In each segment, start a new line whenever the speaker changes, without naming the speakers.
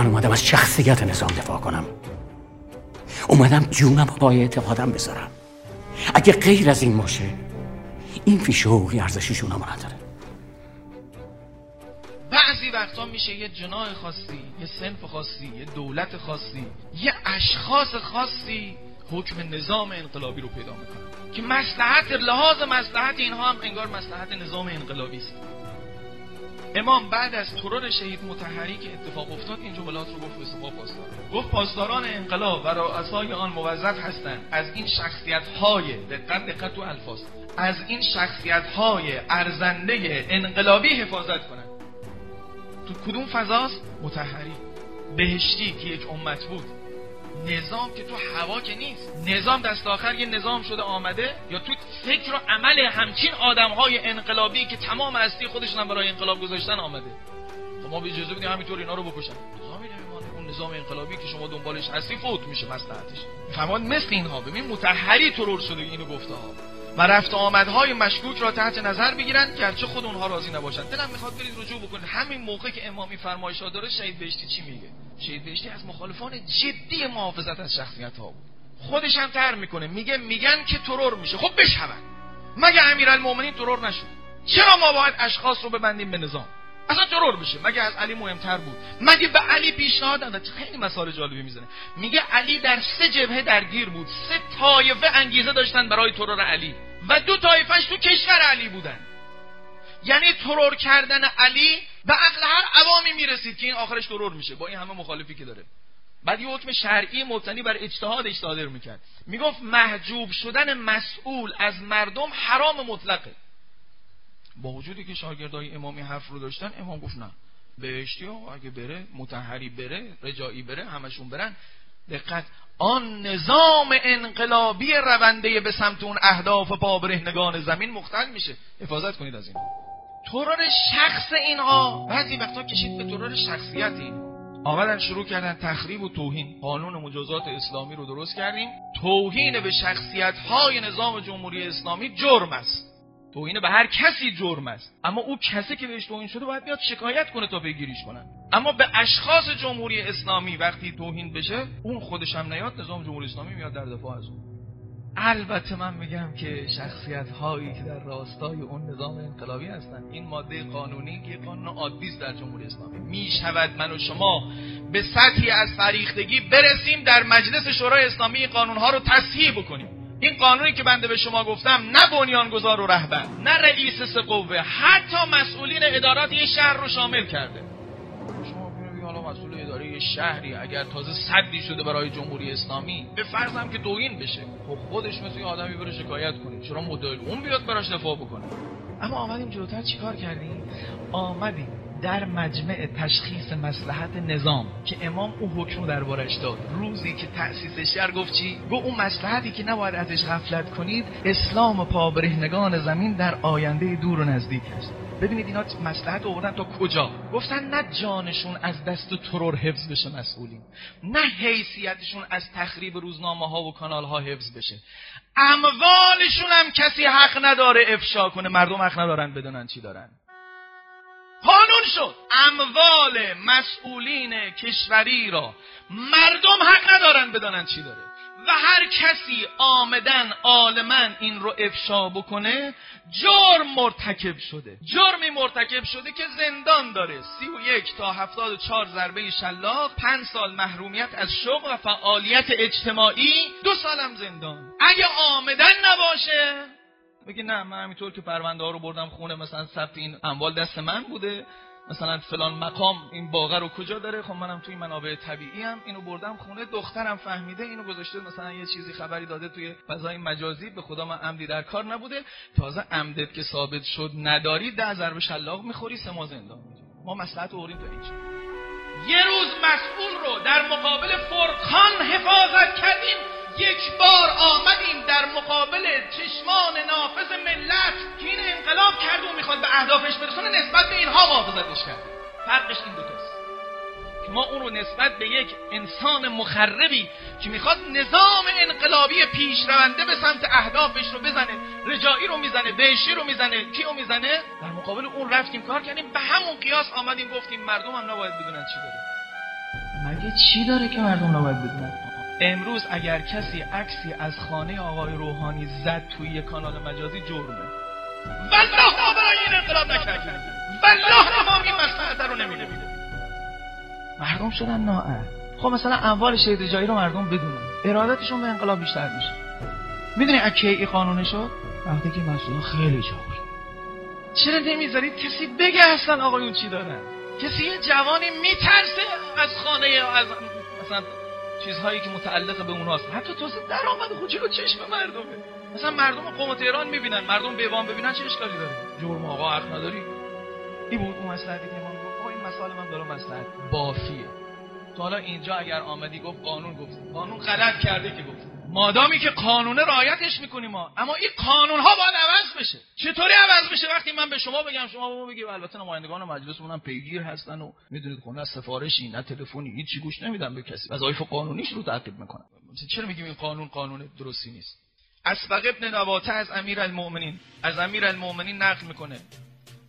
من اومدم از شخصیت نظام دفاع کنم. اومدم جونم رو پای اعتقادم بذارم. اگه غیر از این باشه این فیش حقوقی ارزش جونم نداره.
بعضی وقتا میشه یه جناح خاصی یه سنف خاصی یه دولت خاصی یه اشخاص خاصی حکم نظام انقلابی رو پیدا می‌کنن که مسلحت لحاظ مسلحت اینها هم انگار مسلحت نظام انقلابی است. امام بعد از ترور شهید متحری که اتفاق افتاد این جملات رو گفت به سپاه پاسدار. گفت پاسداران انقلاب و رؤسای آن موظف هستند. از این شخصیت های دقت دقت تو الفاظ از این شخصیت های ارزنده انقلابی حفاظت کنند. تو کدوم فضاست؟ متحری بهشتی که یک امت بود. نظام که تو هوا که نیست. نظام دست آخر یه نظام شده آمده یا تو فکر و عمل همچین آدم های انقلابی که تمام هستی خودشون برای انقلاب گذاشتن آمده. خب ما به اجازه بدیم همینطور اینا رو بکشن. اون نظام انقلابی که شما دنبالش هستی فوت میشه مصلحتش فهماد مثل اینها. ببین متحری ترور شده اینو گفته ها. و رفت آمدهای مشکوک را تحت نظر بگیرن گرچه خود اونها راضی نباشند دلم می‌خواد برید رجوع بکنید. همین موقع که امامی فرمایشات داره شهید بهشتی چی میگه؟ شهید بهشتی از مخالفان جدی محافظت از شخصیت ها بود. خودش هم تر می‌کنه. میگه میگن که ترور میشه. خب بشون مگه امیرالمومنین ترور نشد؟ چرا ما باید اشخاص رو ببندیم به نظام؟ اصلا ترور بشه. مگه از علی مهمتر بود؟ مگه به علی پیشنهاد خیلی مسائل جالبی می‌زنه. میگه علی در سه جبهه درگیر بود. سه طایفه انگیزه داشتن برای ترور علی. و دو طایفش تو کشور علی بودن. یعنی ترور کردن علی به عقل هر عوامی می‌رسید که این آخرش ترور میشه. با این همه مخالفی که داره. بعد یه حکم شرعی مبتنی بر اجتهادش صادر می‌کرد. می‌گفت محجوب شدن مسئول از مردم حرام مطلقه. با وجودی که شاگردای امامی حرف رو داشتن امام گفت نه. بهشتی اگه بره متحری بره رجایی بره همشون برن. دقت آن نظام انقلابی رونده به سمت اون اهداف پابرهنگان زمین مختل میشه. حفاظت کنید از این. ترور شخص اینها. بعضی وقتا کشید به ترور شخصیتی. آمدن شروع کردن تخریب و توهین. قانون مجازات اسلامی رو درست کردیم. توهین به شخصیت های نظام جمهوری اسلامی جرم است. توهین به هر کسی جرم است. اما او کسی که بهش توهین شده باید بیاد شکایت کنه تا بگیریش کنن. اما به اشخاص جمهوری اسلامی وقتی توهین بشه اون خودش هم نیاد نظام جمهوری اسلامی میاد در دفاع از اون. البته من میگم که شخصیت هایی که در راستای اون نظام انقلابی هستن این ماده قانونی که قانون عادی در جمهوری اسلامی. می‌شود من و شما به سطحی از فریختگی برسیم در مجلس شورای اسلامی قانون ها رو تصحیح بکنیم. این قانونی که بنده به شما گفتم نه بنیانگذار و رهبر نه رئیس سه قوه حتی مسئولین ادارات یه شهر رو شامل کرده. شهری اگر تازه صدی شده برای جمهوری اسلامی به فرضم که دوین بشه. خب خودش مثل یه آدمی بره شکایت کنه. چرا مدل اون بیاد براش دفاع بکنه؟ اما آمدیم جلوتر چیکار کردیم آمدیم در مجمع تشخیص مسلحت نظام که امام او حکم دربارش داد. روزی که تأسیس شهر گفت چی؟ گفت اون مسلحتی که نباید ازش غفلت کنید اسلام پابرهنگان زمین در آینده دور و نزدیک است. ببینید اینا مسلحت آوردن تا کجا؟ گفتن نه جانشون از دست ترور حفظ بشه مسئولین نه حیثیتشون از تخریب روزنامه ها و کانال ها حفظ بشه. اموالشون هم کسی حق نداره افشا کنه مردم حق ندارن بدونن چی دارن. قانون شد. اموال مسئولین کشوری را مردم حق ندارن بدانن چی داره. و هر کسی آمدن عالما این رو افشا بکنه جرم مرتکب شده. جرمی مرتکب شده که زندان داره. سی و یک تا هفتاد و چهار ضربه شلاق پنج سال محرومیت از شغل و فعالیت اجتماعی دو سالم زندان. اگه آمدن نباشه بگی نه من همینطور که پرونده ها رو بردم خونه مثلا ثبت این اموال دست من بوده. مثلا فلان مقام این باغه رو کجا داره؟ خب منم توی منابع طبیعی هم اینو بردم خونه دخترم فهمیده اینو گذاشته مثلا یه چیزی خبری داده توی فضای مجازی به خدا من عمدی در کار نبوده. تازه عمدت که ثابت شد نداری ده ضرب شلاق می‌خوری سه ماه زندان ما مصلحت اوریم تا اینجا. یه روز مسئول رو در مقابل فرقان حفاظت کردیم. اهدافش برسونه نسبت به اینها محافظتش کرد فرقش این دوتاست. که ما اون رو نسبت به یک انسان مخربی که می‌خواد نظام انقلابی پیش رونده به سمت اهدافش رو بزنه رجایی رو می‌زنه بهشی رو می‌زنه کی رو می‌زنه؟ در مقابل اون رفتیم کار کردیم به همون قیاس آمدیم گفتیم مردم هم نباید بدونن چی داره. مگه چی داره که مردم نباید بدونن؟ امروز اگر کسی عکسی از خانه آقای روحانی زد توی کانال مجازی جرمه. والله این انقلاب نکردیم والله ما این مسئله رو نمی‌دونیم مردم شدن ناامن خب مثلا اموال شهید جایی رو مردم بدونن. ارادتشون به انقلاب بیشتر میشه. می‌دونی از کی این قانون شد؟ وقتی که مسئولان خیلی جا چرا نمی‌ذارید کسی بگه اصلا آقایون چی دارن؟ کسی یه جوانی میترسه از خانه از مثلا چیزهایی که متعلق به اونهاست حتی توسط درآمد خود جلو چشم مردمه. مثلا مردم قوم تهران می‌بینن مردم بیوان ببینن چه اشکالی داره؟ جرم آقا حق نداری؟ این بود اون مسئله که ما می‌گفت این مسئله من دارم مسئله. بافیه. تو حالا اینجا اگر آمدی گفت قانون گفت قانون غلط کرده که گفت مادامی که قانونه رعایتش می‌کنیم ما. اما این قانون ها باید عوض بشه. چطوری عوض بشه؟ وقتی من به شما بگم شما به ما بگی. البته نمایندگان مجلسمون هم پیگیر هستن و می‌دونید خونه سفارشی نه تلفنی هیچ گوش نمیدن به کسی. وظایف قانونیش رو تعقیب می‌کنن. چرا میگیم این قانون قانون درستی نیست؟ اسبق ابن نواته از امیر المؤمنین. از امیر المؤمنین نقل می‌کنه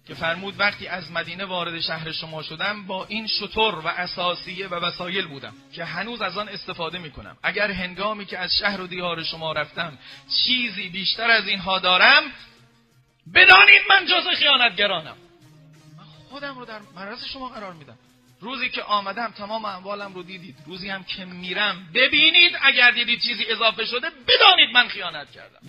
که فرمود وقتی از مدینه وارد شهر شما شدم با این شطور و اساسیه و وسایل بودم که هنوز از آن استفاده می‌کنم. اگر هنگامی که از شهر و دیار شما رفتم چیزی بیشتر از اینها دارم بدانید من جز خیانتگرانم. من خودم رو در معرض شما قرار میدم. روزی که آمدم تمام اموالم رو دیدید. روزی هم که میرم. ببینید اگر دیدید چیزی اضافه شده بدانید من خیانت کردم.